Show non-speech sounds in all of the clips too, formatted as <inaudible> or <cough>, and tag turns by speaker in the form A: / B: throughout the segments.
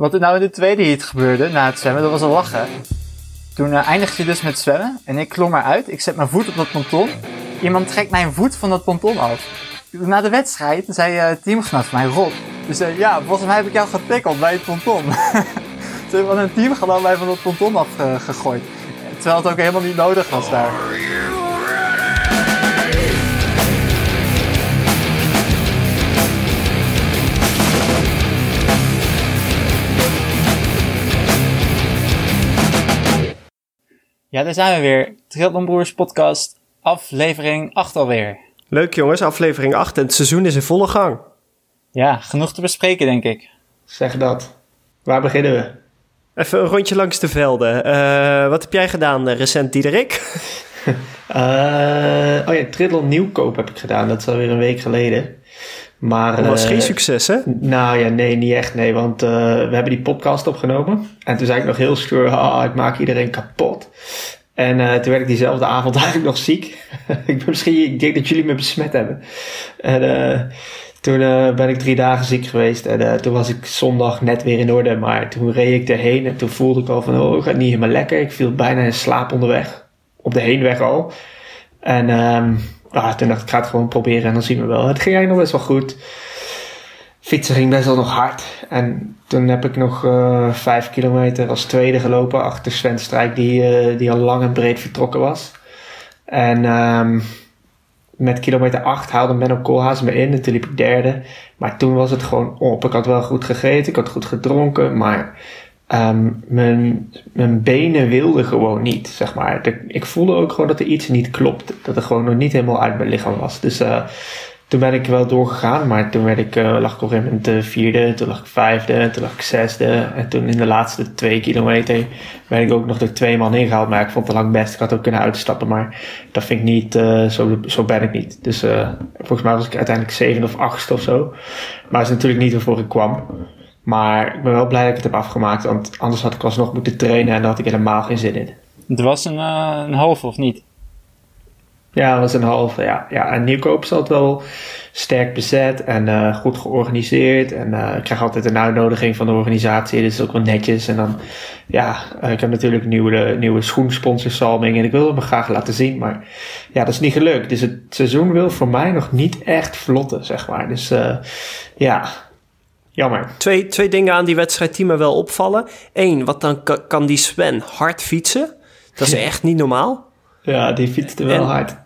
A: Wat er nou in de tweede heat gebeurde na het zwemmen, dat was al lachen. Toen uh, eindigde je dus met zwemmen en ik klom eruit. Ik zet mijn voet op dat ponton. Iemand trekt mijn voet van dat ponton af. Na de wedstrijd zei uh, teamgenoot van mij, Rob. Dus uh, ja, volgens mij heb ik jou getikkeld bij het ponton. <laughs> Ze hebben een teamgenoot mij van dat ponton afgegooid. Terwijl het ook helemaal niet nodig was daar. Ja, daar zijn we weer. Triathlon Broers podcast, aflevering 8 alweer.
B: Leuk jongens, aflevering 8 en het seizoen is in volle gang.
A: Ja, genoeg te bespreken denk ik.
C: Zeg dat. Waar beginnen we?
B: Even een rondje langs de velden. Uh, wat heb jij gedaan uh, recent, Diederik?
C: uh, <laughs> oh ja, Triathlon Nieuwkoop heb ik gedaan. Dat is alweer een week geleden. Maar,
B: dat was geen succes, hè?
C: Nou ja, nee, niet echt, nee. Want we hebben die podcast opgenomen. En toen zei ik nog heel stoer, ah, ik maak iedereen kapot. En uh, toen werd ik diezelfde avond <laughs> eigenlijk nog ziek. <laughs> ik ben misschien, ik denk dat jullie me besmet hebben. En toen ben ik drie dagen ziek geweest. En toen was ik zondag net weer in orde. Maar toen reed ik erheen en toen voelde ik al van, oh, het gaat niet helemaal lekker. Ik viel bijna in slaap onderweg. Op de heenweg al. En um, ah, toen dacht ik, ik ga het gewoon proberen en dan zien we wel. Het ging eigenlijk nog best wel goed fietsen ging best wel nog hard. En toen heb ik nog uh, vijf kilometer als tweede gelopen achter Sven Strijk, die, uh, die al lang en breed vertrokken was. En um, met kilometer 8 haalde Menno Koolhaas me in en toen liep ik derde. Maar toen was het gewoon op. Ik had wel goed gegeten, ik had goed gedronken, maar um, mijn, benen wilden gewoon niet, zeg maar. Ik voelde ook gewoon dat er iets niet klopte. Dat er gewoon nog niet helemaal uit mijn lichaam was. Dus uh, toen ben ik wel doorgegaan, maar toen werd ik, uh, lag ik op een gegeven vierde, toen lag ik vijfde, toen lag ik zesde. En toen in de laatste twee kilometer ben ik ook nog door twee man ingehaald. Maar ik vond het lang best, ik had ook kunnen uitstappen, maar dat vind ik niet, uh, zo, zo ben ik niet. Dus volgens mij was ik uiteindelijk zevende of achtste of zo. Maar dat is natuurlijk niet waarvoor ik kwam. Maar ik ben wel blij dat ik het heb afgemaakt, want anders had ik alsnog moeten trainen en daar had ik helemaal geen zin in.
A: Het was een, een halve of niet?
C: Ja, dat was een halve. Ja, ja. En Nieuwkoop is altijd wel sterk bezet en uh, goed georganiseerd. En uh, ik krijg altijd een uitnodiging van de organisatie. Dat is ook wel netjes. En dan, ja, uh, ik heb natuurlijk nieuwe, nieuwe schoensponsor Salming. En ik wil hem graag laten zien. Maar ja, dat is niet gelukt. Dus het seizoen wil voor mij nog niet echt vlotten, zeg maar. Dus ja, jammer.
B: Twee, twee dingen aan die wedstrijd die me wel opvallen. Eén, wat dan kan die Sven hard fietsen? Dat is <laughs> echt niet normaal.
C: Ja, die fietste wel hard.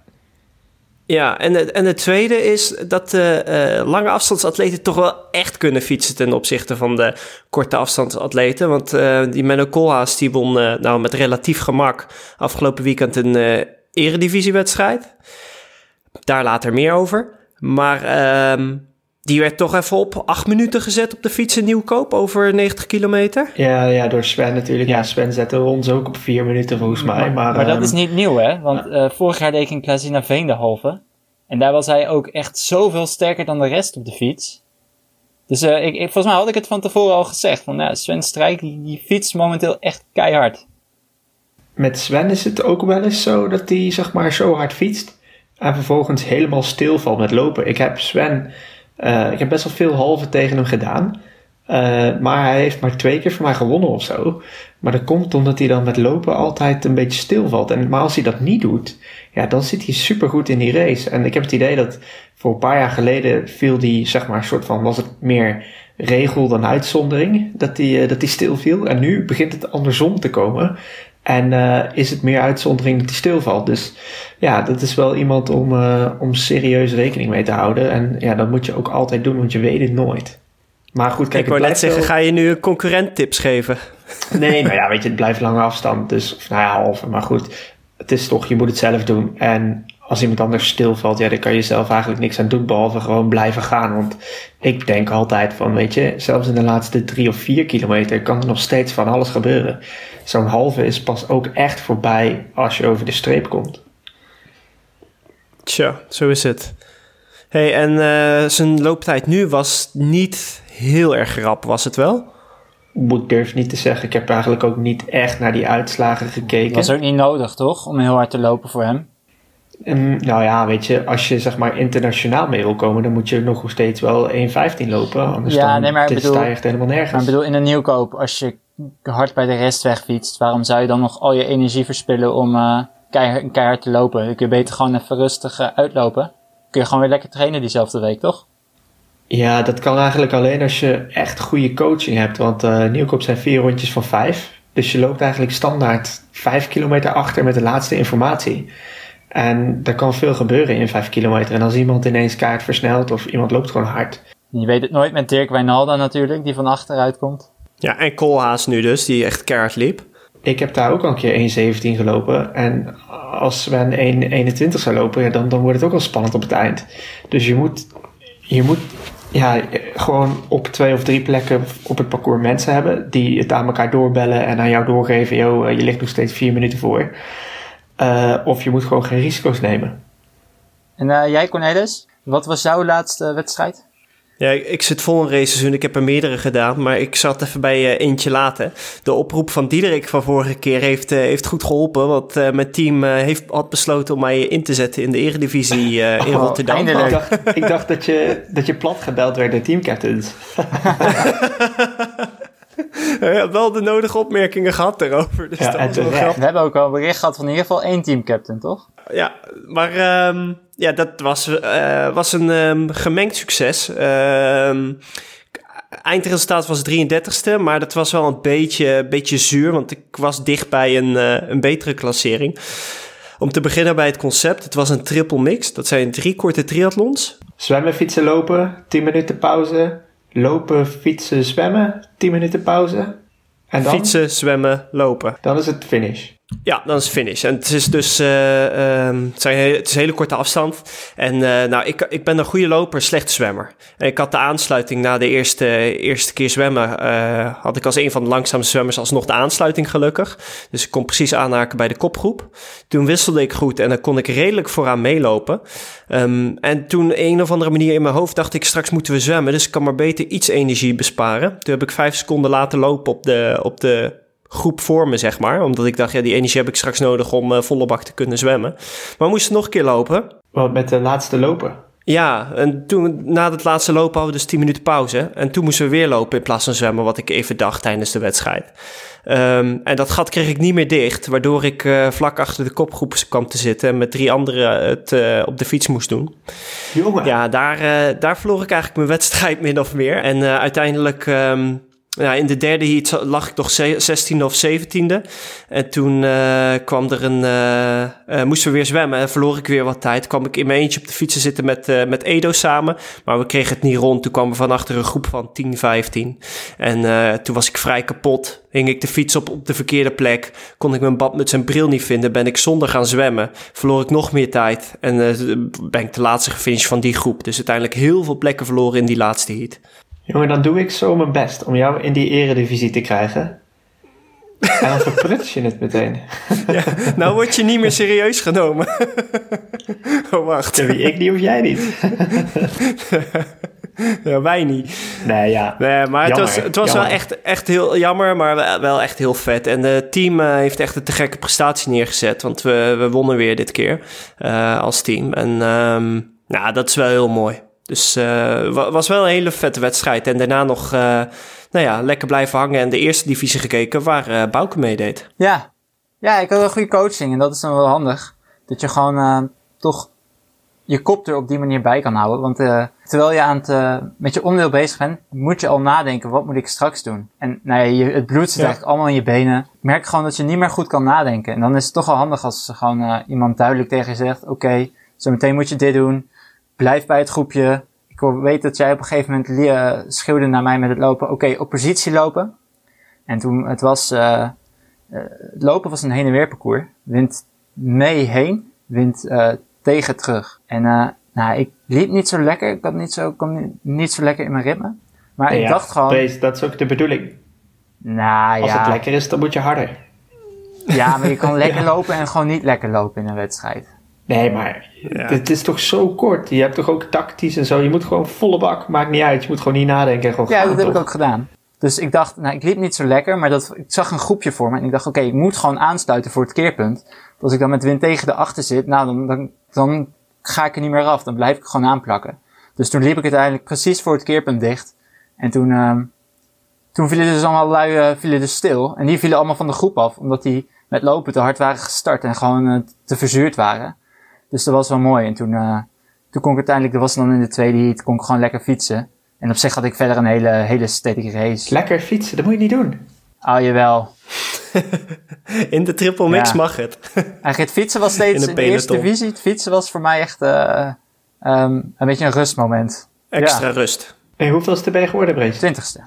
B: Ja, en, het, en het tweede is dat de uh, lange afstandsatleten toch wel echt kunnen fietsen ten opzichte van de korte afstandsatleten. Want uh, die Menno Koolhaas die won uh, nou met relatief gemak afgelopen weekend een eredivisiewedstrijd. Daar later meer over. Maar ehm, die werd toch even op acht minuten gezet op de fiets in Nieuwkoop over 90 kilometer.
C: Ja, ja door Sven natuurlijk. Ja, Sven zette ons ook op vier minuten volgens mij. Maar,
A: maar dat is niet nieuw hè, want uh, vorig jaar deed ik in Klazina Veen de halve. En daar was hij ook echt zoveel sterker dan de rest op de fiets. Dus uh, ik, ik, volgens mij had ik het van tevoren al gezegd. Van, nou, Sven Strijk die, die fietst momenteel echt keihard.
C: Met Sven is het ook wel eens zo dat hij zeg maar zo hard fietst. En vervolgens helemaal stilvalt met lopen. Ik heb Sven uh, ik heb best wel veel halve tegen hem gedaan. Uh, maar hij heeft maar twee keer voor mij gewonnen of zo. Maar dat komt omdat hij dan met lopen altijd een beetje stilvalt. En, maar als hij dat niet doet, ja, dan zit hij supergoed in die race. En ik heb het idee dat voor een paar jaar geleden viel die, zeg maar, soort van, was het meer regel dan uitzondering. Dat hij, uh, dat hij stil viel. En nu begint het andersom te komen. En is het meer uitzondering dat hij stilvalt. Dus ja, dat is wel iemand om, uh, om serieus rekening mee te houden. En ja, dat moet je ook altijd doen, want je weet het nooit.
B: Maar goed, kijk, ik wou net zeggen, ga je nu concurrent tips geven?
C: Nee, nou ja, weet je, het blijft lange afstand. Dus, nou ja, halve. Maar goed, het is toch, je moet het zelf doen. En als iemand anders stilvalt, ja, dan kan je zelf eigenlijk niks aan doen, behalve gewoon blijven gaan. Want ik denk altijd van, weet je, zelfs in de laatste drie of vier kilometer kan er nog steeds van alles gebeuren. Zo'n halve is pas ook echt voorbij als je over de streep komt.
B: Tja, zo is het. hey, en uh, zijn looptijd nu was niet heel erg rap, was het wel?
C: Ik durf niet te zeggen. Ik heb eigenlijk ook niet echt naar die uitslagen gekeken.
A: Was ook niet nodig, toch? Om heel hard te lopen voor hem?
C: Mm, nou ja, weet je, als je zeg maar internationaal mee wil komen, dan moet je nog steeds wel 1,15 lopen. Anders
A: Ja,
C: dan
A: nee, maar bedoel-
C: sta je echt helemaal nergens.
A: Maar ik bedoel, in een nieuwkoop, als je hard bij de rest wegfietst, waarom zou je dan nog al je energie verspillen om eh keihard, keihard te lopen? Dan kun je beter gewoon even rustig eh, uitlopen. Kun je gewoon weer lekker trainen diezelfde week, toch?
C: Ja, dat kan eigenlijk alleen als je echt goede coaching hebt. Want eh nieuwkoop zijn vier rondjes van vijf. Dus je loopt eigenlijk standaard vijf kilometer achter met de laatste informatie. En er kan veel gebeuren in vijf kilometer. En als iemand ineens kaart versnelt of iemand loopt gewoon hard.
A: Je weet het nooit met Dirk Wijnalda natuurlijk, die van achteruit komt.
B: Ja, en Koolhaas nu dus, die echt keihard liep.
C: Ik heb daar ook al een keer 1,17 gelopen. En als Sven 1,21 zou lopen, ja, dan, dan wordt het ook al spannend op het eind. Dus je moet, je moet ja, gewoon op twee of drie plekken op het parcours mensen hebben die het aan elkaar doorbellen en aan jou doorgeven: yo, eh, je ligt nog steeds vier minuten voor. Eh, of je moet gewoon geen risico's nemen.
A: En eh, jij Cornelis, wat was jouw laatste wedstrijd?
B: Ja, ik, zit vol een raceseizoen. Ik heb er meerdere gedaan, maar ik zat even bij eh, eentje laten. De oproep van Diederik van vorige keer heeft, eh, heeft goed geholpen. Want eh, mijn team heeft, had besloten om mij in te zetten in de eredivisie eh, in
A: Oh,
B: Rotterdam.
A: eindelijk.
C: Ik dacht, <laughs> ik dacht dat, je, dat je plat gebeld werd door teamcaptains. <laughs> <laughs>
B: Hij had wel de nodige opmerkingen gehad daarover. Dus
C: Ja,
B: dat
C: en
B: was wel.
A: We hebben ook al een bericht gehad van in ieder geval één teamcaptain, toch?
B: Ja, maar ehm, ja, dat was, eh, was een ehm, gemengd succes. Ehm, eindresultaat was 33ste, maar dat was wel een beetje, beetje zuur, want ik was dicht bij een, eh, een betere klassering. Om te beginnen bij het concept. Het was een triple mix. Dat zijn drie korte triathlons.
C: Zwemmen, fietsen, lopen, 10 minuten pauze. Lopen, fietsen, zwemmen, 10 minuten pauze. En dan,
B: Fietsen, zwemmen, lopen.
C: dan is het finish.
B: Ja, dan is finish. En het is dus eh, ehm, het, zijn, he- het is een hele korte afstand. En eh, nou, ik, ik ben een goede loper, slechte zwemmer. En ik had de aansluiting na de eerste, eerste keer zwemmen. eh, had ik als een van de langzaamste zwemmers alsnog de aansluiting gelukkig. Dus ik kon precies aanhaken bij de kopgroep. Toen wisselde ik goed en dan kon ik redelijk vooraan meelopen. Ehm, en toen een of andere manier in mijn hoofd dacht ik, straks moeten we zwemmen. Dus ik kan maar beter iets energie besparen. Toen heb ik vijf seconden laten lopen op de, op de groep voor me, zeg maar. Omdat ik dacht, ja, die energie heb ik straks nodig om eh, volle bak te kunnen zwemmen. Maar we moesten nog een keer lopen.
C: Want met de laatste lopen.
B: Ja, en toen na het laatste lopen hadden we dus 10 minuten pauze. En toen moesten we weer lopen in plaats van zwemmen, wat ik even dacht tijdens de wedstrijd. Ehm, en dat gat kreeg ik niet meer dicht, waardoor ik eh, vlak achter de kopgroep kwam te zitten en met drie anderen het eh, op de fiets moest doen.
C: Jongen,
B: Ja, daar, daar verloor ik eigenlijk mijn wedstrijd <laughs> min of meer. En uiteindelijk, ehm, ja, in de derde heat lag ik ze- 16e of 17e. En toen eh, kwam er een, eh, eh, moesten we weer zwemmen en verloor ik weer wat tijd. Kwam ik in mijn eentje op de fietsen zitten met, met Edo samen. Maar we kregen het niet rond. Toen kwam er van achter een groep van 10, 15. En toen was ik vrij kapot. Hing ik de fiets op op de verkeerde plek. Kon ik mijn badmuts en bril niet vinden. Ben ik zonder gaan zwemmen. Verloor ik nog meer tijd. En ben ik de laatste gefinished van die groep. Dus uiteindelijk heel veel plekken verloren in die laatste heat.
C: Jongen, dan doe ik zo mijn best om jou in die eredivisie te krijgen. En dan verpruts je het meteen. <laughs>
B: nou word je niet meer serieus genomen. <laughs> oh, wacht.
C: Ja, wie ik niet of jij niet. <laughs>
B: Ja, wij niet.
C: Nee, ja.
B: Nee, maar het was, het was wel echt, echt heel jammer, maar wel- wel echt heel vet. En het team eh, heeft echt een te gekke prestatie neergezet. Want we, we wonnen weer dit keer eh, als team. En ehm, nou, dat is wel heel mooi. Dus eh wa- was wel een hele vette wedstrijd. En daarna nog eh, nou ja, lekker blijven hangen en de eerste divisie gekeken waar eh Bouke meedeed.
A: Ja. Ja, ik had een goede coaching en dat is dan wel handig. Dat je gewoon eh, toch je kop er op die manier bij kan houden. Want eh, terwijl je aan het, eh, met je onderdeel bezig bent, moet je al nadenken, wat moet ik straks doen? En nou ja, je, het bloed zit
C: Ja.
A: eigenlijk allemaal in je benen. Ik merk gewoon dat je niet meer goed kan nadenken. En dan is het toch wel handig als gewoon eh, iemand duidelijk tegen je zegt, oké, zo meteen moet je dit doen. Blijf bij het groepje. Ik weet dat jij op een gegeven moment eh, schreeuwde naar mij met het lopen, oké, op positie lopen. En toen, het was, eh, eh, het lopen was een heen en weer parcours. Wind mee heen, wind tegen terug. En nou, ik liep niet zo lekker. Ik had niet zo, kwam niet, zo lekker in mijn ritme. Maar
C: Nee,
A: ik
C: ja,
A: dacht gewoon,
C: Wees, dat is ook de bedoeling.
A: nou
C: Als het lekker is, dan moet je harder.
A: ja, maar je kan <laughs> lekker lopen en gewoon niet lekker lopen in een wedstrijd.
C: Nee, maar
B: Ja.
C: het is toch zo kort. Je hebt toch ook tactisch en zo. Je moet gewoon volle bak. Maakt niet uit. Je moet gewoon niet nadenken. en Gewoon
A: Ja,
C: gaan,
A: dat heb ik ook gedaan. Dus ik dacht, nou, ik liep niet zo lekker, maar dat, ik zag een groepje voor me en ik dacht, oké, ik moet gewoon aansluiten voor het keerpunt. Als ik dan met wind tegen de achter zit, nou, dan, dan dan ga ik er niet meer af. Dan blijf ik gewoon aanplakken. Dus toen liep ik uiteindelijk precies voor het keerpunt dicht. En toen, ehm toen vielen dus allemaal lui eh, vielen dus stil. En die vielen allemaal van de groep af, omdat die met lopen te hard waren gestart en gewoon eh, te verzuurd waren. Dus dat was wel mooi. En toen, eh toen kon ik uiteindelijk, dat was dan in de tweede heat, kon ik gewoon lekker fietsen. En op zich had ik verder een hele, hele steady race.
C: Lekker fietsen, dat moet je niet doen.
A: Oh, jawel. <laughs>
B: In de triple mix
A: Ja.
B: mag het.
A: Eigenlijk het fietsen was steeds <laughs>
B: In
A: in
B: de
A: eerste divisie. Het fietsen was voor mij echt eh ehm een beetje een rustmoment.
B: Extra rust.
C: En hoeveelste ben je geworden, Brace?
A: Twintigste.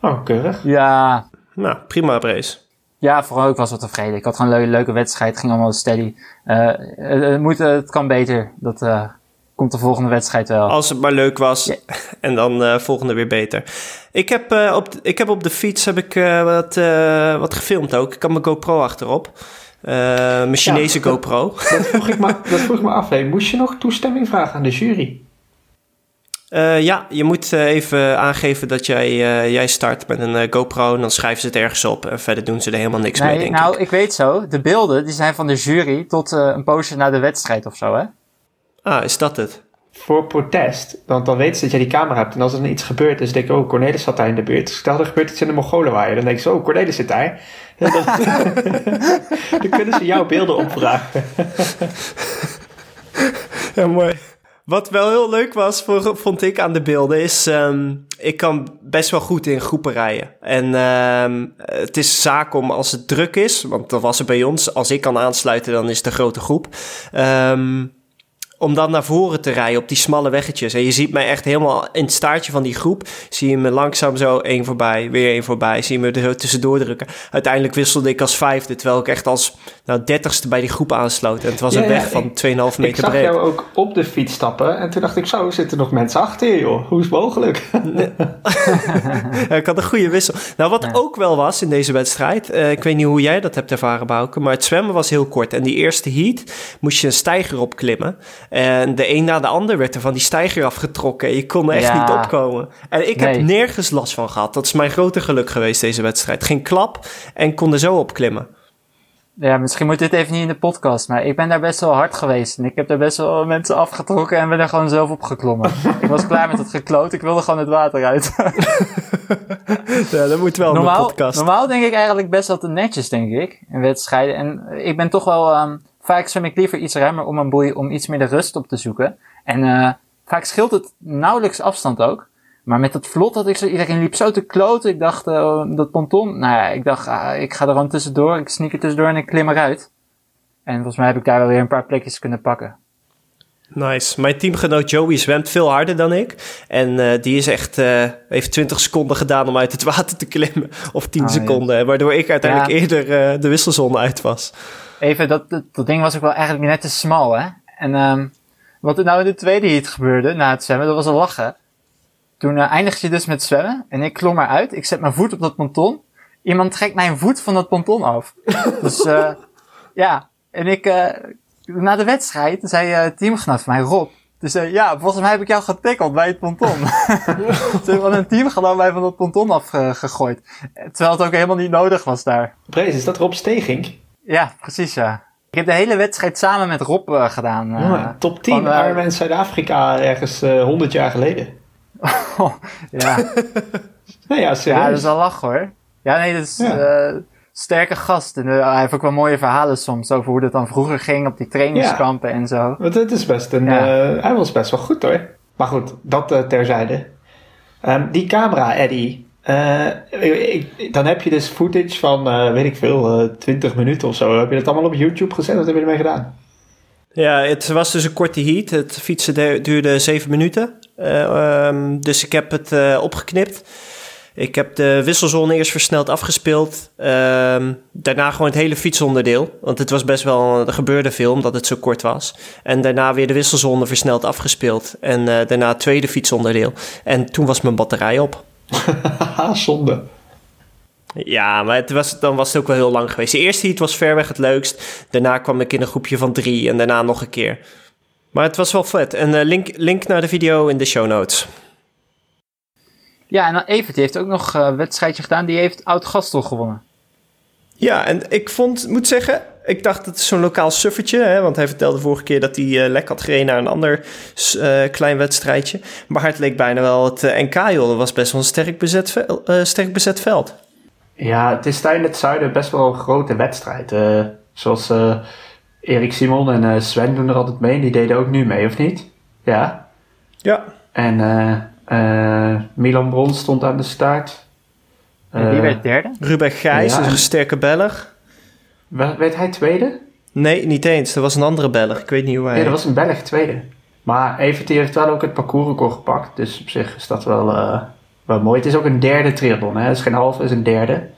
C: Oh, keurig.
A: Ja,
B: Nou, prima race.
A: Ja, vooral ik was wel tevreden. Ik had gewoon een leuke, leuke wedstrijd. Het ging allemaal steady. Eh, het, het moet, het kan beter. Dat eh, komt de volgende wedstrijd wel.
B: Als het maar leuk was. <laughs> En dan eh volgende weer beter. Ik heb, eh, op, de, ik heb op de fiets heb ik, eh, wat, eh, wat gefilmd ook. Ik had mijn GoPro achterop. Eh, mijn Chinese
C: dat-
B: GoPro.
C: Dat vroeg ik me, <laughs> dat vroeg ik me af. Moest je nog toestemming vragen aan de jury?
B: Eh, ja, je moet eh, even aangeven dat jij, eh, jij start met een GoPro. En dan schrijven ze het ergens op. En verder doen ze er helemaal niks mee,
A: nee,
B: denk
A: nou,
B: ik.
A: ik. weet zo. De beelden die zijn van de jury tot eh, een poosje na de wedstrijd of zo, hè?
B: Ah, is dat het?
C: Voor protest. Want dan weten ze dat jij die camera hebt. En als er dan iets gebeurt, dus denk ik, oh, Cornelis zat daar in de buurt. Dus stel, er gebeurt iets in de Mongolenwaaier. Dan denk ik zo, oh, Cornelis zit daar. <laughs> Dan, <laughs> dan kunnen ze jouw beelden opvragen.
B: Ja, mooi. Wat wel heel leuk was, vond ik aan de beelden, is... ehm, ik kan best wel goed in groepen rijden. En ehm, het is zaak om als het druk is, want dat was het bij ons. Als ik kan aansluiten, dan is een grote groep. Ehm, om dan naar voren te rijden op die smalle weggetjes. En je ziet mij echt helemaal in het staartje van die groep. Zie je me langzaam zo één voorbij, weer één voorbij. Zie je me er zo tussendoor drukken. Uiteindelijk wisselde ik als vijfde, terwijl ik echt als nou, dertigste bij die groep aansloot. En het was
C: Ja,
B: een
C: ja,
B: weg van
C: ik-
B: 2,5
C: Ik
B: meter
C: zag
B: breed.
C: jou ook op de fiets stappen. En toen dacht ik, zo, zitten nog mensen achter je, joh. Hoe is het mogelijk? <laughs>
B: Ja, ik had een goede wissel. Nou, wat
A: Ja.
B: ook wel was in deze wedstrijd, eh, ik weet niet hoe jij dat hebt ervaren, Bouke, maar het zwemmen was heel kort. En die eerste heat moest je een steiger opklimmen. En de een na de ander werd er van die steiger afgetrokken. En je kon er echt
A: Ja.
B: niet opkomen. En ik heb nergens last van gehad. Dat is mijn grote geluk geweest, deze wedstrijd. Geen klap en kon er zo opklimmen.
A: Ja, misschien moet dit even niet in de podcast, maar ik ben daar best wel hard geweest. En ik heb daar best wel mensen afgetrokken en ben er gewoon zelf op geklommen. <laughs> ik was klaar met het gekloot, ik wilde gewoon het water uit. <laughs>
B: Ja, dat moet wel in de podcast.
A: normaal denk ik eigenlijk best wel te netjes, denk ik, in wedstrijden. En ik ben toch wel, ehm, vaak zwem ik liever iets ruimer om een boei, om iets meer de rust op te zoeken. En eh, vaak scheelt het nauwelijks afstand ook. Maar met dat vlot had ik zo, iedereen liep zo te kloten. Ik dacht, eh, dat ponton, nou ja, ik dacht, ah, ik ga er gewoon tussendoor, ik sneak er tussendoor en ik klim eruit. En volgens mij heb ik daar wel weer een paar plekjes kunnen pakken.
B: Nice. Mijn teamgenoot Joey zwemt veel harder dan ik. En eh, die is echt, heeft 20 seconden gedaan om uit het water te klimmen. Of 10
A: Ah, ja.
B: seconden. Waardoor ik uiteindelijk
A: Ja.
B: eerder de wisselzone uit was.
A: Even, dat, dat, ding was ook wel eigenlijk net te smal, hè. En ehm wat er nou in de tweede heat gebeurde, na het zwemmen, dat was een lachen. Toen eh, eindigde je dus met zwemmen en ik klom eruit. Ik zet mijn voet op dat ponton. Iemand trekt mijn voet van dat ponton af. <laughs> dus eh ja, en ik, eh na de wedstrijd zei eh teamgenoot van mij, Rob, dus eh, ja, volgens mij heb ik jou getackeld bij het ponton. <laughs> Ze hebben een teamgenoot mij van dat ponton afgegooid. Terwijl het ook helemaal niet nodig was daar.
C: Brees, is dat Rob Stegink?
A: Ja, precies ja. Ik heb de hele wedstrijd samen met Rob eh, gedaan. eh.
C: Jongen, top 10
A: van,
C: Ironman Zuid-Afrika ergens eh 100 jaar geleden. <laughs>
A: ja. <laughs>
C: Nee, ja, serieus.
A: ja, dat is wel lachen hoor. Ja, nee, dat is
C: Ja.
A: sterke gast. En hij heeft ook wel mooie verhalen soms over hoe dat dan vroeger ging op die trainingskampen en zo.
C: Want het is best een...
A: Ja.
C: hij was best wel goed hoor. Maar goed, dat terzijde. Ehm, die camera, Eddie. Eh, ik, dan heb je dus footage van, eh, weet ik veel, eh 20 minuten of zo. Heb je dat allemaal op YouTube gezet? Wat heb je ermee gedaan?
B: Ja, het was dus een korte heat. Het fietsen de- duurde 7 minuten. Eh, ehm, dus ik heb het opgeknipt. Ik heb de wisselzone eerst versneld afgespeeld. Ehm, daarna gewoon het hele fietsonderdeel. Want het was best wel, er gebeurde veel omdat het zo kort was. En daarna weer de wisselzone versneld afgespeeld. En daarna het tweede fietsonderdeel. En toen was mijn batterij op. <laughs>
C: Zonde.
B: Ja, maar het was, dan was het ook wel heel lang geweest. De eerste heat was ver weg het leukst. Daarna kwam ik in een groepje van drie en daarna nog een keer. Maar het was wel vet. En eh, link, link naar de video in de show notes.
A: Ja, en dan Evert die heeft ook nog eh, een wedstrijdje gedaan. Die heeft Oud Gastel gewonnen.
B: Ja, en ik vond, moet zeggen, ik dacht, het is zo'n lokaal suffertje. Hè, want hij vertelde vorige keer dat hij uh, lek had gereden naar een ander uh, klein wedstrijdje. Maar het leek bijna wel het uh, NK, joh. Dat was best wel een sterk bezet, ve sterk bezet veld.
C: Ja, het is daar in het zuiden best wel een grote wedstrijd. zoals Erik Simon en Sven doen er altijd mee. Die deden ook nu mee, of niet? Ja.
B: Ja.
C: En Milan Brons stond aan de start.
A: En wie werd derde?
B: Ruben Gijs, ja, een sterke Belg.
C: Weet hij tweede?
B: Nee, niet eens. Er was een andere Belg. Ik weet niet hoe hij...
C: Ja, er was een Belg tweede. Maar Evert heeft wel ook het parcoursrecord gepakt. Dus op zich is dat wel, uh, wel mooi. Het is ook een derde triathlon. Hè? Het is geen halve, het is een derde.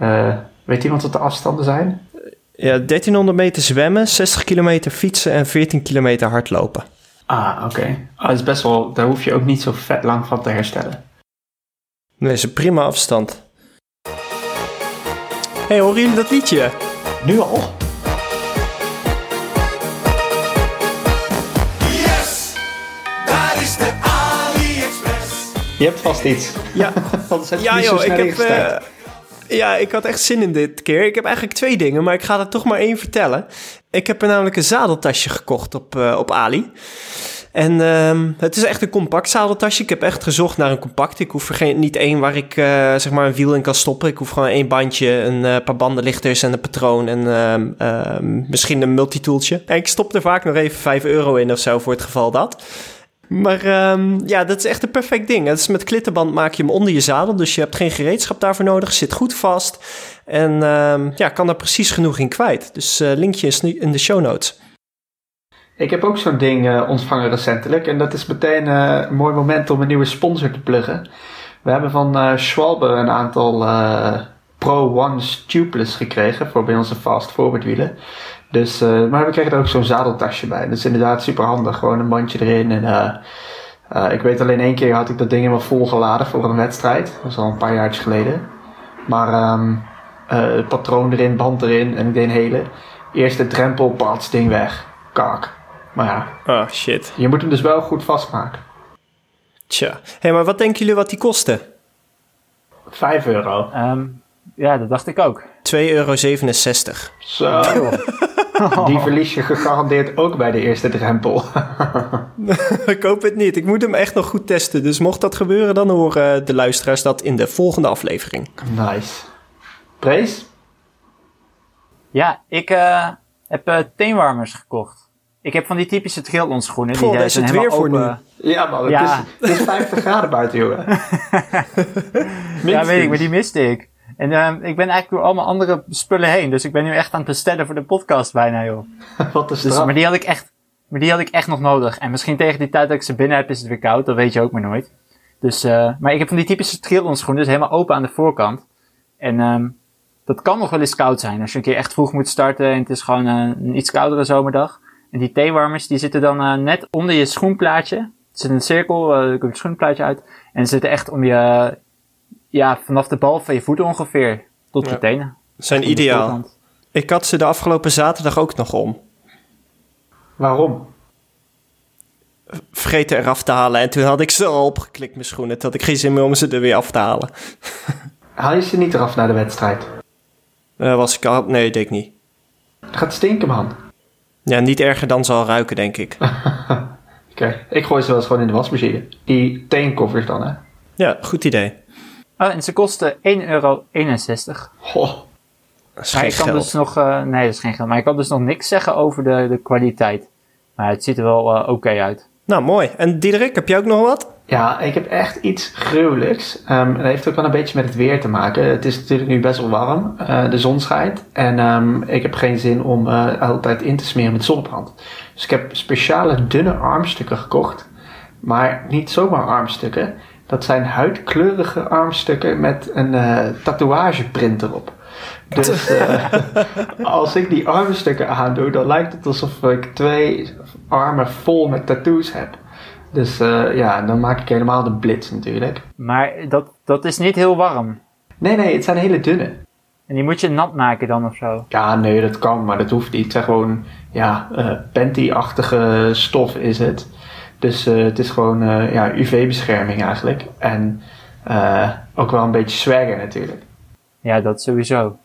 C: Uh, weet iemand wat de afstanden zijn?
B: Ja, 1300 meter zwemmen, 60 kilometer fietsen en 14 kilometer hardlopen.
C: Ah, oké. Okay. Ah, is best wel, daar hoef je ook niet zo vet lang van te herstellen.
B: Nee, is een prima afstand. Hey, horen jullie dat liedje?
C: Nu al?
D: Yes! Daar is de AliExpress.
C: Je hebt vast iets.
B: Ja, <laughs> ja joh, ik heb... Uh, ja, ik had echt zin in dit keer. Ik heb eigenlijk twee dingen, maar ik ga er toch maar één vertellen. Ik heb er namelijk een zadeltasje gekocht op, uh, op Ali. En um, het is echt een compact zadeltasje. Ik heb echt gezocht naar een compact. Ik hoef er geen, niet één waar ik uh, zeg maar een wiel in kan stoppen. Ik hoef gewoon één bandje, een uh, paar bandenlichters en een patroon en uh, misschien een multitooltje. En ik stop er vaak nog even 5 euro in of zo voor het geval dat. Maar ja, dat is echt een perfect ding. Het is met klittenband maak je hem onder je zadel, dus je hebt geen gereedschap daarvoor nodig. Zit goed vast en um, ja, kan er precies genoeg in kwijt. Dus uh, linkje is nu in de show notes.
C: Ik heb ook zo'n ding uh, ontvangen recentelijk. En dat is meteen uh, een mooi moment om een nieuwe sponsor te pluggen. We hebben van uh, Schwalbe een aantal Pro One Tubeless gekregen voor bij onze fast forward wielen. Dus, maar we kregen er ook zo'n zadeltasje bij. Dat is inderdaad super handig. Gewoon een bandje erin. En, ik weet alleen één keer had ik dat ding helemaal vol geladen voor een wedstrijd. Dat is al een paar jaar geleden. Maar um, patroon erin, band erin en ik deed een hele. Eerste drempel, pats, ding weg. Kak. Maar ja.
B: Oh, shit.
C: Je moet hem dus wel goed vastmaken.
B: Tja. Hé, hey, maar wat denken jullie wat die kosten?
C: 5 euro.
A: Um, ja, dat dacht ik ook.
B: 2,67 euro.
C: Zo. <laughs> Die verlies je gegarandeerd ook bij de eerste drempel. <laughs>
B: ik hoop het niet. Ik moet hem echt nog goed testen. Dus mocht dat gebeuren, dan horen de luisteraars dat in de volgende aflevering.
C: Nice. Prees?
A: Ja, ik uh, heb uh, teenwarmers gekocht. Ik heb van die typische triathlon schoenen.
B: Goh, die is het weer voor nu.
C: Ja, man, ja. Het, is, het is 50 graden buiten, jongen. <laughs>
A: ja, weet ik, maar die miste ik. En uh, ik ben eigenlijk door allemaal andere spullen heen. Dus ik ben nu echt aan het bestellen voor de podcast bijna, joh. <laughs>
C: Wat is
A: dus, Maar die had ik echt, maar die had ik echt nog nodig. En misschien tegen die tijd dat ik ze binnen heb, is het weer koud. Dat weet je ook maar nooit. Dus, uh, maar ik heb van die typische triathlon schoenen, dus helemaal open aan de voorkant. En um, dat kan nog wel eens koud zijn. Als je een keer echt vroeg moet starten en het is gewoon uh, een iets koudere zomerdag. En die theewarmers die zitten dan uh, net onder je schoenplaatje. Het zit een cirkel, uh, er komt het schoenplaatje uit. En ze zitten echt om je, ja, vanaf de bal van je voeten ongeveer tot ja. je tenen.
B: Zijn ideaal. Ik had ze de afgelopen zaterdag ook nog om.
C: Waarom?
B: Vergeten eraf te halen. En toen had ik ze al opgeklikt, mijn schoenen. Toen had ik geen zin meer om ze er weer af te halen. <laughs>
C: Haal je ze niet eraf na de wedstrijd?
B: Uh, was ik al... Nee, deed ik niet.
C: Het gaat stinken, man.
B: Ja, niet erger dan zal ruiken, denk ik. <laughs>
C: Oké, okay. ik gooi ze wel eens gewoon in de wasmachine. Die teenkoffers dan, hè?
B: Ja, goed idee.
A: Oh, en ze kosten 1,61 euro.
C: Goh.
B: Dat is geen
A: ik kan
B: geld.
A: dus nog, uh, nee, dat is geen geld. Maar ik kan dus nog niks zeggen over de, de kwaliteit. Maar het ziet er wel uh, oké okay uit.
B: Nou, mooi. En Diederik, heb je ook nog wat?
C: Ja, ik heb echt iets gruwelijks. Um, dat heeft ook wel een beetje met het weer te maken. Het is natuurlijk nu best wel warm. Uh, de zon schijnt. En um, ik heb geen zin om uh, altijd in te smeren met zonnebrand. Dus ik heb speciale dunne armstukken gekocht. Maar niet zomaar armstukken. Dat zijn huidkleurige armstukken met een uh, tatoeageprint erop. Dus <laughs> als ik die armstukken aandoe, dan lijkt het alsof ik twee armen vol met tattoos heb. Dus uh, ja, dan maak ik helemaal de blitz natuurlijk.
A: Maar dat, dat is niet heel warm.
C: Nee, nee, het zijn hele dunne.
A: En die moet je nat maken dan of zo?
C: Ja, nee, dat kan, maar dat hoeft niet. Het zijn gewoon, ja, uh, panty-achtige stof is het. Dus uh, het is gewoon, ja, UV-bescherming eigenlijk. En ook wel een beetje swagger natuurlijk.
A: Ja, dat sowieso.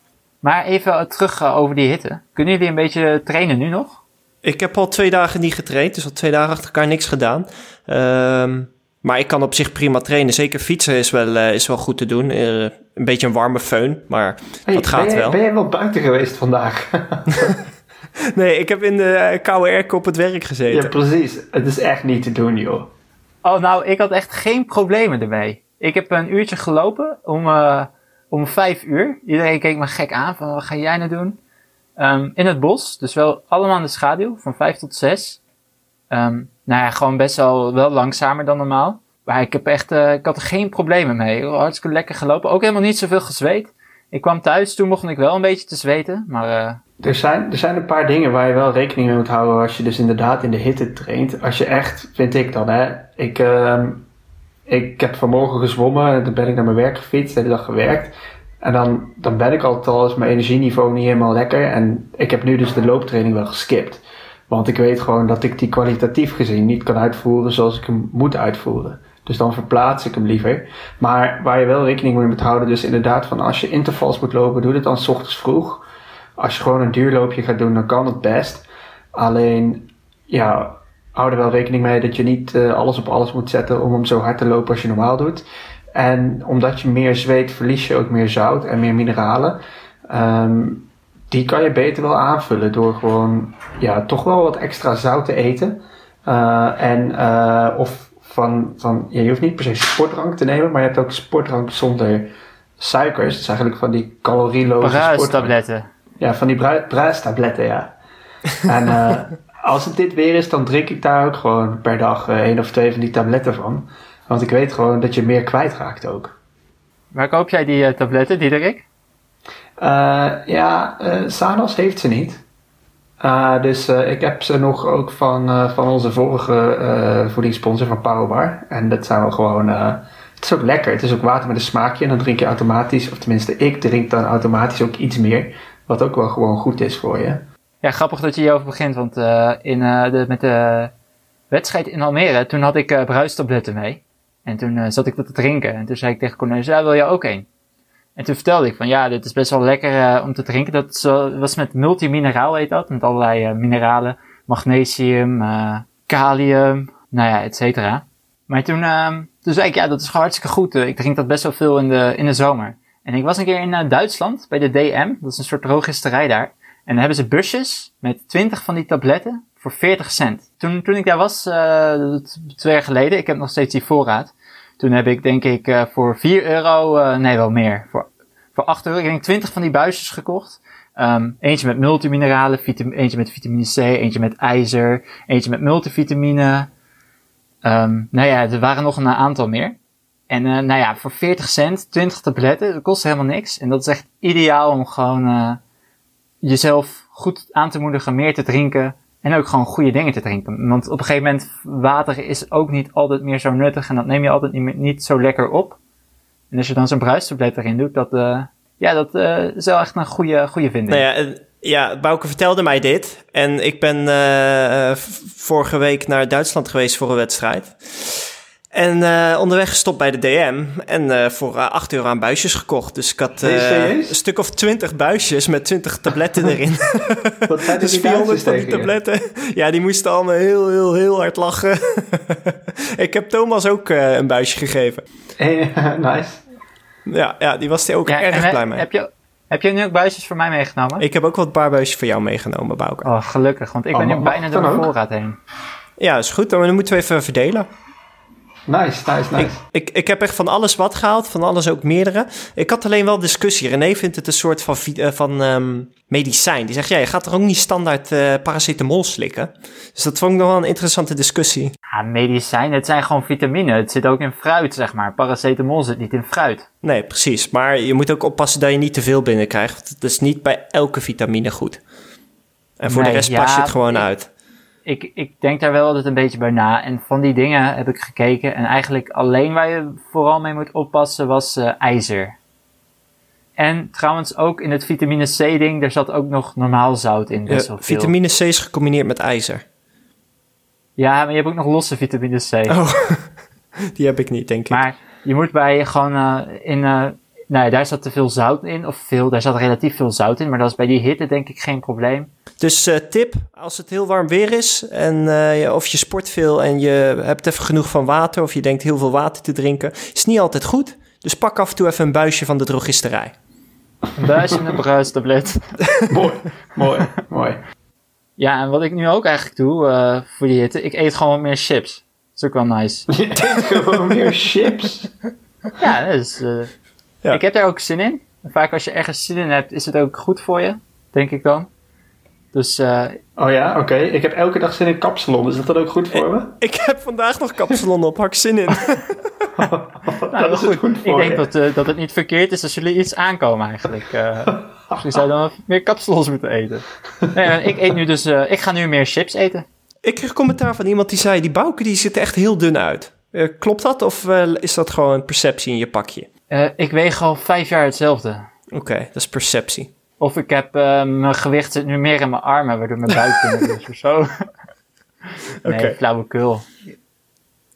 A: Maar even terug eh, over die hitte. Kunnen jullie een beetje trainen nu nog?
B: Ik heb al twee dagen niet getraind, dus al twee dagen achter elkaar niks gedaan. Ehm, maar ik kan op zich prima trainen. Zeker fietsen is wel, eh, is wel goed te doen. Eh, een beetje een warme föhn, maar
C: Hey,
B: dat gaat
C: ben, jij,
B: wel.
C: ben jij wel buiten geweest vandaag? <laughs>
B: Nee, ik heb in de eh, koude airco op het werk
C: ja,
B: gezeten.
C: precies. Het is echt niet te doen, joh.
A: Oh, nou, ik had echt geen problemen ermee. Ik heb een uurtje gelopen om, om vijf uur. Iedereen keek me gek aan van, wat ga jij nou doen? Ehm, in het bos, dus wel allemaal in de schaduw, van vijf tot zes. Ehm, nou ja, gewoon best wel, wel langzamer dan normaal. Maar ik heb echt, eh, ik had er geen problemen mee. Hartstikke lekker gelopen. Ook helemaal niet zoveel gezweet. Ik kwam thuis, toen begon ik wel een beetje te zweten. Maar eh,
C: Er zijn, er zijn een paar dingen waar je wel rekening mee moet houden als je dus inderdaad in de hitte traint. Als je echt, vind ik dan hè, ik, ehm, ik heb vanmorgen gezwommen en toen ben ik naar mijn werk gefietst, de hele dag gewerkt. En dan, dan ben ik altijd mijn energieniveau niet helemaal lekker. En ik heb nu dus de looptraining wel geskipt. Want ik weet gewoon dat ik die kwalitatief gezien niet kan uitvoeren zoals ik hem moet uitvoeren. Dus dan verplaats ik hem liever. Maar waar je wel rekening mee moet houden, dus inderdaad van als je intervals moet lopen, doe dit dan s ochtends vroeg. Als je gewoon een duurloopje gaat doen, dan kan het best. Alleen, ja, hou er wel rekening mee dat je niet eh, alles op alles moet zetten om hem zo hard te lopen als je normaal doet. En omdat je meer zweet, verlies je ook meer zout en meer mineralen. Ehm, die kan je beter wel aanvullen door gewoon, ja, toch wel wat extra zout te eten. Eh, en, eh, of van, van ja, je hoeft niet per se sportdrank te nemen, maar je hebt ook sportdrank zonder suikers. Het is eigenlijk van die calorieloze sportdrank.
A: bruistabletten.
C: Ja, van die brui- bruistabletten, ja. <laughs> En eh, als het dit weer is, dan drink ik daar ook gewoon per dag één of twee van die tabletten van. Want ik weet gewoon dat je meer kwijtraakt ook.
A: Waar koop jij die eh, tabletten, Diederik?
C: Eh, ja, eh Sanos heeft ze niet. Dus ik heb ze nog ook van, van onze vorige voedingssponsor van Powerbar. En dat zijn wel gewoon... het is ook lekker. Het is ook water met een smaakje. En dan drink je automatisch, of tenminste ik drink dan automatisch ook iets meer. Wat ook wel gewoon goed is voor je.
A: Ja, grappig dat je hierover begint, want in, de, met de wedstrijd in Almere, toen had ik bruistabletten mee. En toen eh, zat ik dat te drinken. En toen zei ik tegen Cornelis, ja, wil je ook een? En toen vertelde ik van, ja, dit is best wel lekker eh, om te drinken. Dat was met multimineraal heet dat, met allerlei eh, mineralen. Magnesium, kalium, nou ja, et cetera. Maar toen, ehm, toen zei ik, ja, dat is gewoon hartstikke goed. Ik drink dat best wel veel in de, in de zomer. En ik was een keer in Duitsland, bij de DM. Dat is een soort drogisterij daar. En dan hebben ze busjes met 20 van die tabletten voor 40 cent. Toen, toen ik daar was, eh, twee jaar geleden, ik heb nog steeds die voorraad. Toen heb ik denk ik eh, voor 4 euro, eh, nee wel meer, voor, voor 8 euro, ik denk 20 van die buisjes gekocht. Ehm, eentje met multimineralen, eentje met vitamine C, eentje met ijzer, eentje met multivitamine. Ehm, nou ja, er waren nog een aantal meer. En nou ja, voor 40 cent, 20 tabletten, dat kost helemaal niks. En dat is echt ideaal om gewoon jezelf goed aan te moedigen meer te drinken. En ook gewoon goede dingen te drinken. Want op een gegeven moment, water is ook niet altijd meer zo nuttig. En dat neem je altijd niet, niet zo lekker op. En als je dan zo'n bruistablet erin doet, dat, eh, ja, dat eh, is wel echt een goede, goede vinding.
B: Nou ja, ja, Bouke vertelde mij dit. En ik ben eh, vorige week naar Duitsland geweest voor een wedstrijd. En eh, onderweg gestopt bij de DM. En eh, voor eh, 8 euro aan buisjes gekocht. Dus ik had eh, een stuk of 20 buisjes met 20 tabletten <laughs> erin.
C: Wat zijn
B: dus
C: die
B: 400 van die tabletten. Ja, die moesten allemaal heel, heel, heel hard lachen. <laughs> ik heb Thomas ook eh, een buisje gegeven. <laughs>
C: Eh, nice.
B: Ja, ja die was er ook
A: Ja,
B: erg blij mee.
A: Heb je, heb je nu ook buisjes voor mij meegenomen?
B: Ik heb ook wat paar buisjes voor jou meegenomen, Bouke.
A: Oh, gelukkig, want ik
C: Oh,
A: ben nu
C: mag-
A: bijna door
C: ook?
A: voorraad heen.
B: Ja, is goed. Dan moeten we even verdelen.
C: Nice, nice, nice.
B: Ik, ik heb echt van alles wat gehaald, van alles ook meerdere. Ik had alleen wel discussie. René vindt het een soort van, eh, van ehm, medicijn. Die zegt, ja, je gaat er ook niet standaard eh, paracetamol slikken. Dus dat vond ik nog wel een interessante discussie.
A: Ja, medicijn, het zijn gewoon vitamine. Het zit ook in fruit, zeg maar. Paracetamol zit niet in fruit.
B: Nee, precies. Maar je moet ook oppassen dat je niet te veel binnenkrijgt. Want het is niet bij elke vitamine goed. En voor
A: Nee,
B: de rest
A: ja,
B: pas je het gewoon uit.
A: Ik, ik denk daar wel altijd een beetje bij na. En van die dingen heb ik gekeken. En eigenlijk alleen waar je vooral mee moet oppassen was eh, ijzer. En trouwens ook in het vitamine C ding, daar zat ook nog normaal zout in. Best wel veel.
B: vitamine C is gecombineerd met ijzer.
A: Ja, maar je hebt ook nog losse vitamine C.
B: Oh, <laughs> die heb ik niet, denk ik.
A: Maar je moet bij gewoon eh, in, eh, Nee, daar zat te veel zout in. Of veel, daar zat relatief veel zout in. Maar dat is bij die hitte denk ik geen probleem.
B: Dus eh, tip, als het heel warm weer is en eh, je- of je sport veel en je hebt even genoeg van water of je denkt heel veel water te drinken, is niet altijd goed. Dus pak af en toe even een buisje van de drogisterij.
A: Een buis en een bruistablet. <laughs>
C: mooi, mooi, mooi.
A: Ja, en wat ik nu ook eigenlijk doe eh, voor die hitte, ik eet gewoon wat meer chips. Dat is ook wel nice. <laughs>
C: Je eet gewoon meer chips.
A: Ja, dus, eh,
B: Ja.
A: ik heb daar ook zin in. Vaak als je ergens zin in hebt, is het ook goed voor je, denk ik dan. Dus eh,
C: Oh ja, oké. Ik heb elke dag zin in kapsalon. Is dat dan ook goed voor me? <laughs>
B: Ik heb vandaag nog kapsalon op, hak zin in. <laughs>
A: nou,
C: dat is
A: goed.
C: het goed
A: ik denk
C: je.
A: dat, eh, dat het niet verkeerd is als jullie iets aankomen eigenlijk. Eh <laughs> dus je zou dan meer kapsalons moeten eten. Nee, ik eet nu dus, eh, ik ga nu meer chips eten.
B: Ik kreeg commentaar van iemand die zei, die bouken die ziet er echt heel dun uit. Eh, klopt dat of is dat gewoon een perceptie in je pakje?
A: Eh, ik weeg al vijf jaar hetzelfde.
B: Oké, dat is perceptie.
A: Of ik heb, eh, mijn gewicht zit nu meer in mijn armen, waardoor mijn buik <laughs> dunner is of zo. nee,
B: Oké.
A: flauwekul.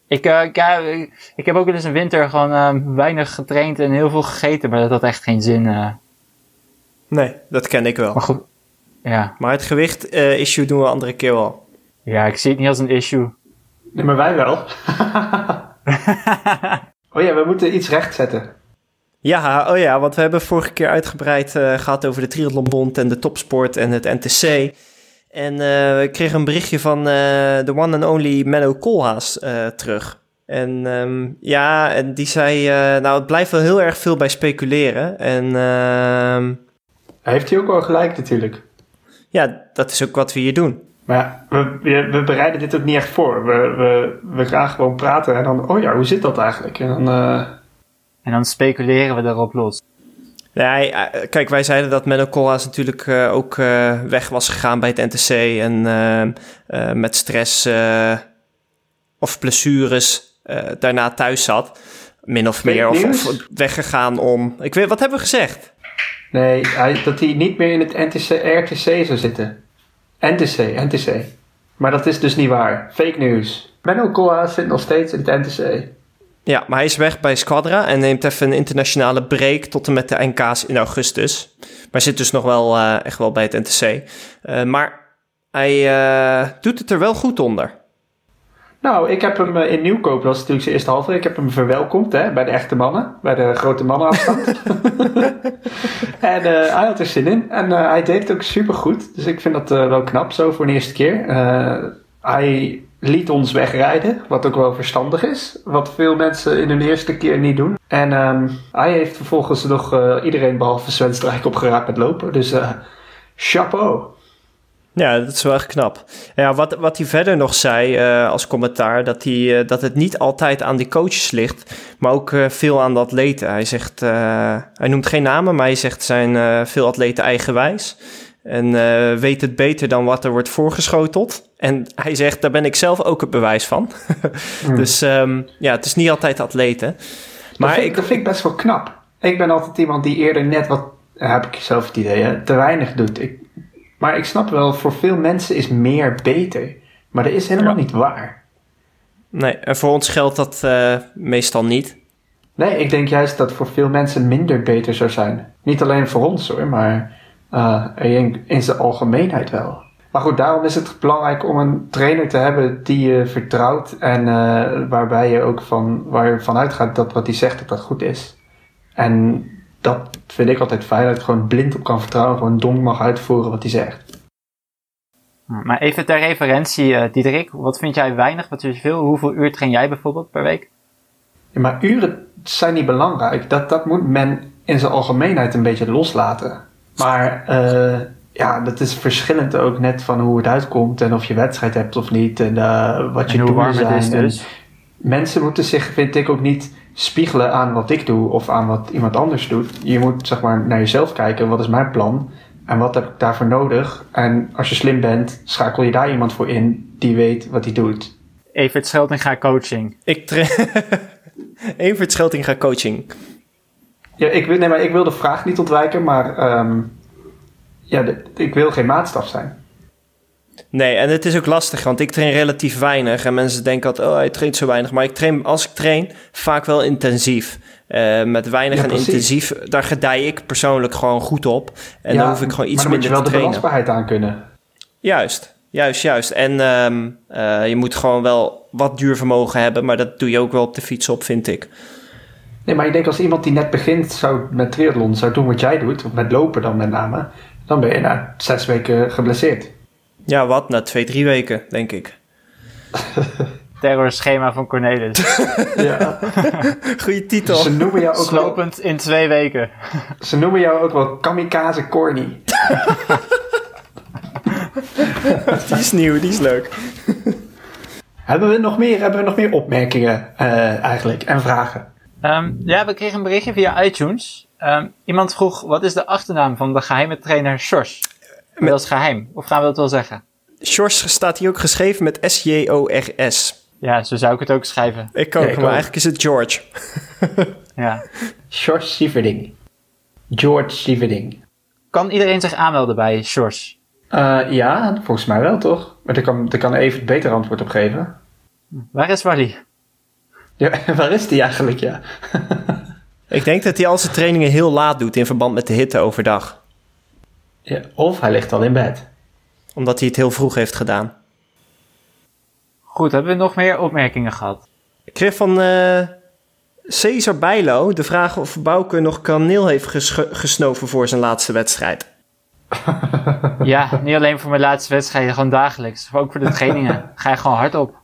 A: Ik, eh, ik, ja, ik, heb ook wel eens een winter gewoon weinig getraind en heel veel gegeten, maar dat had echt geen zin. eh.
B: Nee, dat ken ik wel.
A: maar goed, ja.
B: Maar het gewicht eh, issue doen we andere keer wel.
A: ja, ik zie het niet als een issue.
C: Nee, maar wij wel. <laughs> oh ja, we moeten iets rechtzetten.
B: Ja, oh ja, want we hebben vorige keer uitgebreid eh, gehad over de Triathlonbond en de topsport en het NTC. En eh, we kregen een berichtje van eh, de one and only Menno Koolhaas eh, terug. En ehm, ja, en die zei, eh, nou het blijft wel heel erg veel bij speculeren. En ehm,
C: heeft hij ook wel gelijk natuurlijk.
B: ja, dat is ook wat we hier doen.
C: Maar ja, we, we, we bereiden dit ook niet echt voor. We, we, we gaan gewoon praten en dan, oh ja, hoe zit dat eigenlijk? En dan, eh,
A: En dan speculeren we erop los.
B: Nee, eh, kijk, wij zeiden dat Menno natuurlijk eh, ook eh, weg was gegaan bij het NTC. En met stress eh, of blessures eh, daarna thuis zat. Min of
C: Fake
B: meer. Of, weggegaan om... Ik weet, wat hebben we gezegd?
C: nee, hij, dat hij niet meer in het NTC, RTC zou zitten. NTC, NTC. Maar dat is dus niet waar. Fake news. Koolhaas zit nog steeds in het NTC.
B: Ja, maar hij is weg bij Squadra en neemt even een internationale break tot en met de NK's in augustus. Maar zit dus nog wel eh, echt wel bij het NTC. Eh, maar hij eh, doet het er wel goed onder.
C: Nou, ik heb hem in Nieuwkoop, dat was natuurlijk zijn eerste halve. Ik heb hem verwelkomd hè, bij de echte mannen, bij de grote mannenafstand. <laughs> en hij had er zin in en hij deed het ook supergoed. Dus ik vind dat wel knap zo voor de eerste keer. Hij liet ons wegrijden, wat ook wel verstandig is. Wat veel mensen in hun eerste keer niet doen. En ehm, hij heeft vervolgens nog eh, iedereen behalve Sven Strijk opgeraapt met lopen. Dus eh chapeau.
B: Ja, dat is wel echt knap. Ja, wat, wat hij verder nog zei eh, als commentaar, dat, hij, dat het niet altijd aan die coaches ligt, maar ook veel aan de atleten. Hij zegt, hij noemt geen namen, maar hij zegt zijn veel atleten eigenwijs. En eh, weet het beter dan wat er wordt voorgeschoteld. En hij zegt, daar ben ik zelf ook het bewijs van. <laughs> Dus ehm, ja, het is niet altijd atleten.
C: Maar dat, vind, ik, dat vind ik best wel knap. Ik ben altijd iemand die eerder net wat, heb ik zelf het idee, hè, te weinig doet. Ik, maar ik snap wel, voor veel mensen is meer beter. Maar dat is helemaal
B: Ja.
C: niet waar.
B: nee, en voor ons geldt dat eh, meestal niet.
C: Nee, ik denk juist dat voor veel mensen minder beter zou zijn. Niet alleen voor ons hoor, maar eh, in, in zijn algemeenheid wel. Maar goed, daarom is het belangrijk om een trainer te hebben die je vertrouwt en eh, waarbij je ook van, waar je vanuit gaat dat wat hij zegt dat dat goed is. En dat vind ik altijd fijn, dat ik gewoon blind op kan vertrouwen, gewoon dom mag uitvoeren wat hij zegt.
A: Maar even ter referentie, eh Diederik, wat vind jij weinig, wat is veel? Hoeveel uur train jij bijvoorbeeld per week?
C: Ja, maar uren zijn niet belangrijk. Dat, dat moet men in zijn algemeenheid een beetje loslaten. Maar eh, ja, dat is verschillend ook net van hoe het uitkomt en of je wedstrijd hebt of niet en eh, wat je
A: En hoe
C: doelen
A: warm het
C: zijn.
A: is
C: En
A: dus.
C: Mensen moeten zich, vind ik, ook niet spiegelen aan wat ik doe of aan wat iemand anders doet. Je moet zeg maar naar jezelf kijken, wat is mijn plan en wat heb ik daarvoor nodig? En als je slim bent, schakel je daar iemand voor in die weet wat hij doet.
A: Evert Scheltinga coaching.
B: Ik tra- <laughs> Evert Scheltinga coaching.
C: Ja, ik, wil- nee, maar ik wil de vraag niet ontwijken, maar ehm, ja, de- ik wil geen maatstaf zijn.
B: Nee, en het is ook lastig, want ik train relatief weinig. En mensen denken altijd, oh, hij traint zo weinig. Maar ik train, als ik train, vaak wel intensief. Eh, met weinig
C: Ja,
B: en intensief, daar gedij ik persoonlijk gewoon goed op. En dan hoef ik gewoon iets
C: maar dan moet
B: minder
C: je wel
B: te
C: de
B: trainen.
C: belastbaarheid aan kunnen.
B: Juist, juist, juist. En ehm, eh, je moet gewoon wel wat duurvermogen hebben, maar dat doe je ook wel op de fiets op, vind ik.
C: Nee, maar ik denk als iemand die net begint zou, met triathlon zou doen wat jij doet, met lopen dan met name, dan ben je na zes weken geblesseerd.
B: Ja, wat? Na twee, drie weken, denk ik. <laughs>
A: Terrorschema van Cornelis. <laughs>
C: Ja. <laughs>
B: Goeie titel.
C: Ze, noemen jou ook wel,
A: Slopend in twee weken.
C: ze noemen jou ook wel kamikaze corny.
B: Die is nieuw, die is leuk.
C: Hebben we nog meer, hebben we nog meer opmerkingen eh, eigenlijk en vragen?
A: Ehm, ja, we kregen een berichtje via iTunes. Ehm, iemand vroeg, wat is de achternaam van de geheime trainer Sjors?
B: Met-
A: Dat is geheim. Of gaan we dat wel zeggen?
B: Sjors staat hier ook geschreven met S-J-O-R-S.
A: Ja, zo zou ik het ook schrijven.
B: Ik ook,
C: Ja, ik
B: maar
C: ook.
B: eigenlijk is het George. <laughs>
A: Ja.
C: George Sieverding. George Sieverding.
A: Kan iedereen zich aanmelden bij Sjors?
C: Eh, ja, volgens mij wel toch? Maar daar kan, daar kan even het beter antwoord op geven.
A: Waar is Wally?
C: Ja, <laughs> waar is die eigenlijk, ja?
B: Ik denk dat hij al zijn trainingen heel laat doet in verband met de hitte overdag.
C: ja? Of hij ligt al in bed.
B: Omdat hij het heel vroeg heeft gedaan.
A: Goed, hebben we nog meer opmerkingen gehad?
B: Ik kreeg van eh Cesar Bijlo de vraag of Bouke nog kaneel heeft gesnoven voor zijn laatste wedstrijd. <laughs>
A: Ja, niet alleen voor mijn laatste wedstrijden, gewoon dagelijks. Maar ook voor de trainingen. Ga je gewoon hard op.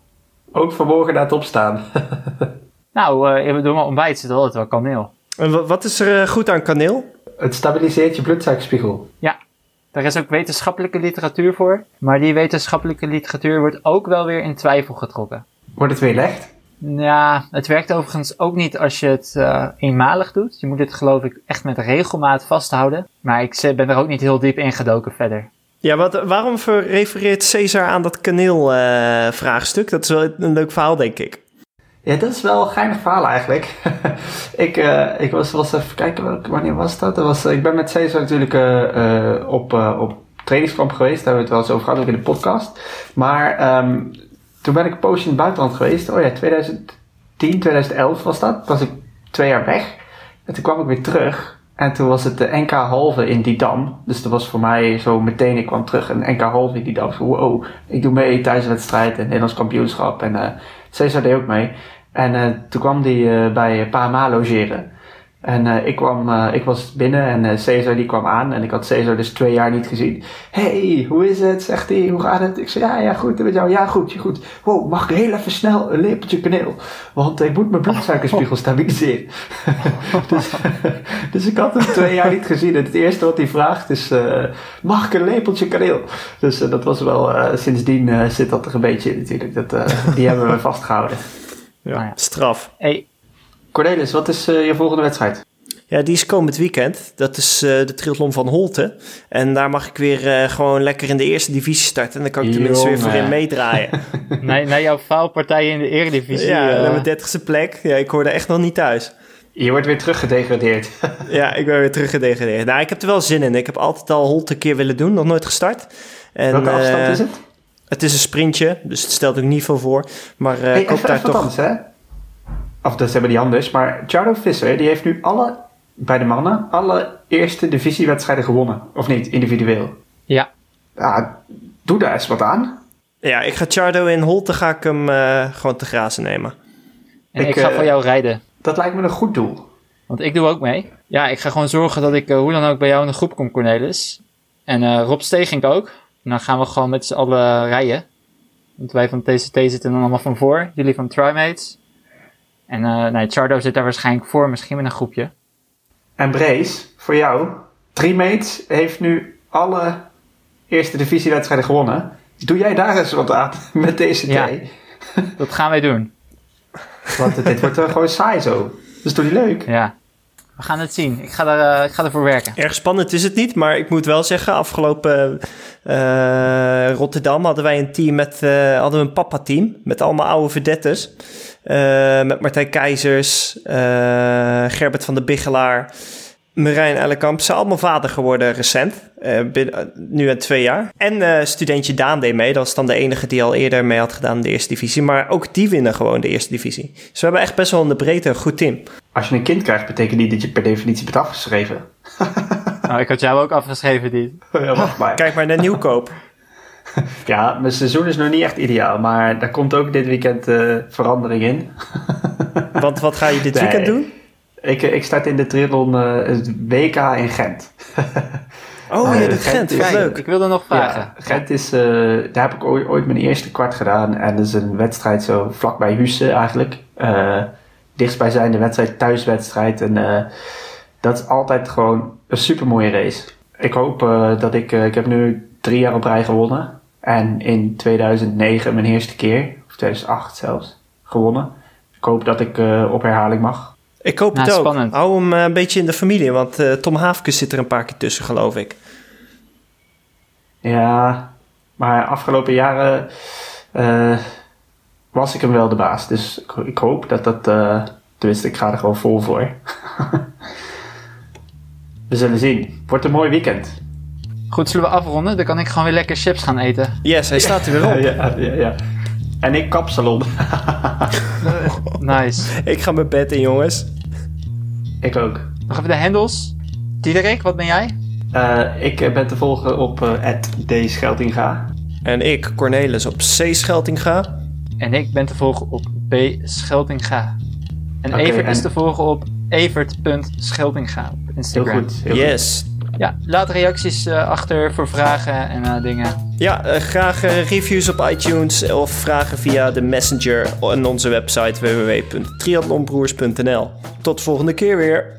C: Ook vanmorgen na het opstaan. <laughs>
A: Nou, eh door mijn ontbijt zit altijd wel kaneel.
B: En wa- wat is er eh, goed aan kaneel?
C: Het stabiliseert je bloedsuikerspiegel.
A: Daar is ook wetenschappelijke literatuur voor. Maar die wetenschappelijke literatuur wordt ook wel weer in twijfel getrokken.
C: Wordt het weer licht?
A: Ja, het werkt overigens ook niet als je het eh, eenmalig doet. Je moet het geloof ik echt met regelmaat vasthouden. Maar ik ben er ook niet heel diep ingedoken verder.
B: Ja, wat, waarom refereert Cesar aan dat kaneel-vraagstuk? dat is wel een leuk verhaal, denk ik.
C: Ja, dat is wel een geinig verhaal eigenlijk. <laughs> ik, eh, ik was, was even kijken, wanneer was dat? dat was, eh, ik ben met Cesar natuurlijk eh, op, op trainingskamp geweest. Daar hebben we het wel eens over gehad, ook in de podcast. Maar ehm, toen ben ik een poosje in het buitenland geweest. Oh ja, 2010, 2011 was dat. Toen was ik twee jaar weg. En toen kwam ik weer terug. En toen was het de NK halve in Didam. Dus dat was voor mij zo meteen, ik kwam terug, een NK halve in Didam. Zo, wow, ik doe mee tijdens de wedstrijd en Nederlands kampioenschap. En eh Cesar deed ook mee. En eh, toen kwam hij eh, bij PMA logeren. En eh, ik, kwam, eh, ik was binnen en eh Cesar die kwam aan. En ik had Cesar dus twee jaar niet gezien. hey, hoe is het? Zegt hij, hoe gaat het? Ik zei, ja, ja, goed. En met jou, ja, goed, goed. Wow, mag ik heel even snel een lepeltje kaneel? Want ik moet mijn bloedsuikerspiegel <laughs> stabiliseren. <laughs> dus, <laughs> dus ik had hem twee jaar niet gezien. En het eerste wat hij vraagt is, eh, mag ik een lepeltje kaneel? Dus dat was wel, eh, sindsdien eh, zit dat er een beetje in natuurlijk. Dat, eh, die hebben we vastgehouden.
B: Ja,
A: Nou ja.
B: straf.
A: Hey,
C: Cornelis, wat is eh, je volgende wedstrijd?
B: Ja, die is komend weekend. Dat is eh, de triathlon van Holte. En daar mag ik weer eh, gewoon lekker in de eerste divisie starten. En dan kan ik tenminste weer voorin meedraaien. <laughs>
A: naar, naar jouw faalpartij in de eredivisie.
B: ja, naar mijn dertigste plek. Ja, ik hoorde echt nog niet thuis.
C: Je wordt weer teruggedegradeerd. <laughs>
B: Ja, ik ben weer teruggedegradeerd. Nou, ik heb er wel zin in. Ik heb altijd al Holte een keer willen doen. Nog nooit gestart. En,
C: Welke afstand is het?
B: Het is een sprintje, dus het stelt ook niet veel voor. Maar eh,
C: Hey,
B: ik hoop
C: even,
B: daar toch...
C: anders, hè? Of dat hebben die anders. Maar Charlo Visser, die heeft nu alle, bij de mannen, alle eerste divisiewedstrijden gewonnen. Of niet, individueel.
A: Ja,
C: Ja, doe daar eens wat aan.
B: Ja, ik ga Chardo in Holte ga ik hem eh, gewoon te grazen nemen.
A: en ik,
C: Ik,
A: ga
C: eh,
A: voor jou rijden.
C: Dat lijkt me een goed doel.
A: Want ik doe ook mee. Ja, ik ga gewoon zorgen dat ik eh, hoe dan ook bij jou in de groep kom, Cornelis. En eh, Rob Stegink ook. En dan gaan we gewoon met z'n allen rijden. Want wij van TCT zitten dan allemaal van voor. Jullie van Trimates. En eh nee, Chardo zit daar waarschijnlijk voor, misschien met een groepje.
C: En Brace, voor jou. Trimates heeft nu alle eerste divisiewedstrijden gewonnen. Doe jij daar eens wat aan <laughs> met TCT?
A: Ja. <laughs> Dat gaan wij doen.
C: Want dit wordt eh, gewoon saai zo. Dus doe die leuk.
A: Ja. We gaan het zien. Ik ga, er, eh, ik ga ervoor werken.
B: Erg spannend is het niet, maar ik moet wel zeggen, afgelopen eh, Rotterdam hadden wij een team met, eh, hadden we een papa-team met allemaal oude verdettes. Eh, met Martijn Keizers, eh, Gerbert van de Bigelaar, Marijn Ellekamp zijn allemaal vader geworden recent. eh, binnen- nu in twee jaar. En eh, studentje Daan deed mee. Dat was dan de enige die al eerder mee had gedaan in de eerste divisie. Maar ook die winnen gewoon de eerste divisie. Dus we hebben echt best wel in de breedte een goed team.
C: Als je een kind krijgt, betekent niet dat je per definitie bent afgeschreven.
A: Nou, ik had jou ook afgeschreven, die. <laughs>
C: Ja, wacht maar.
B: Kijk maar naar Nieuwkoop. <laughs>
C: Ja, mijn seizoen is nog niet echt ideaal, maar daar komt ook dit weekend eh, verandering in. <laughs>
B: Want wat ga je dit
C: Nee.
B: weekend doen?
C: Ik, ik start in de triathlon eh, het WK in Gent.
B: Oh, je
C: ja,
B: doet
C: Gent
B: Gent.
C: is-
B: leuk.
A: ik wilde nog vragen.
C: Ja, Gent is, eh, daar heb ik ooit, ooit mijn eerste kwart gedaan. En dat is een wedstrijd zo vlakbij Husse eigenlijk. Eh dichtstbijzijnde wedstrijd, thuiswedstrijd. En eh, dat is altijd gewoon een super mooie race. Ik hoop eh, dat ik, eh, ik heb nu drie jaar op rij gewonnen. En in 2009 mijn eerste keer, of 2008 zelfs, gewonnen. Ik hoop dat ik eh, op herhaling mag.
B: Ik hoop het
A: Nou,
B: ook.
A: spannend.
B: Hou hem eh, een beetje in de familie. Want eh, Tom Haafkes zit er een paar keer tussen, geloof ik.
C: Ja, maar afgelopen jaren eh, was ik hem wel de baas. Dus ik, ik hoop dat dat... eh tenminste, ik ga er gewoon vol voor. <laughs> We zullen zien. Wordt een mooi weekend.
A: Goed, zullen we afronden? Dan kan ik gewoon weer lekker chips gaan eten.
B: Yes, hij staat er weer op. <laughs>
C: ja, ja, ja. En ik kapsalon. <laughs>
A: Nice.
B: Ik ga mijn bed in, jongens.
C: ik ook.
A: Nog even de handles. Diederik, wat ben jij?
C: Eh, ik eh, ben te volgen op uh, @dscheltinga.
B: En ik, Cornelis, op C. Scheltinga.
A: En ik ben te volgen op B. Scheltinga. En Evert is te volgen op evert.scheltinga op
C: Heel
A: Instagram.
C: goed. Heel goed.
A: Ja, laat reacties eh, achter voor vragen en eh, dingen.
B: Ja, eh, graag reviews op iTunes of vragen via de Messenger en onze website www.triathlonbroers.nl. Tot de volgende keer weer.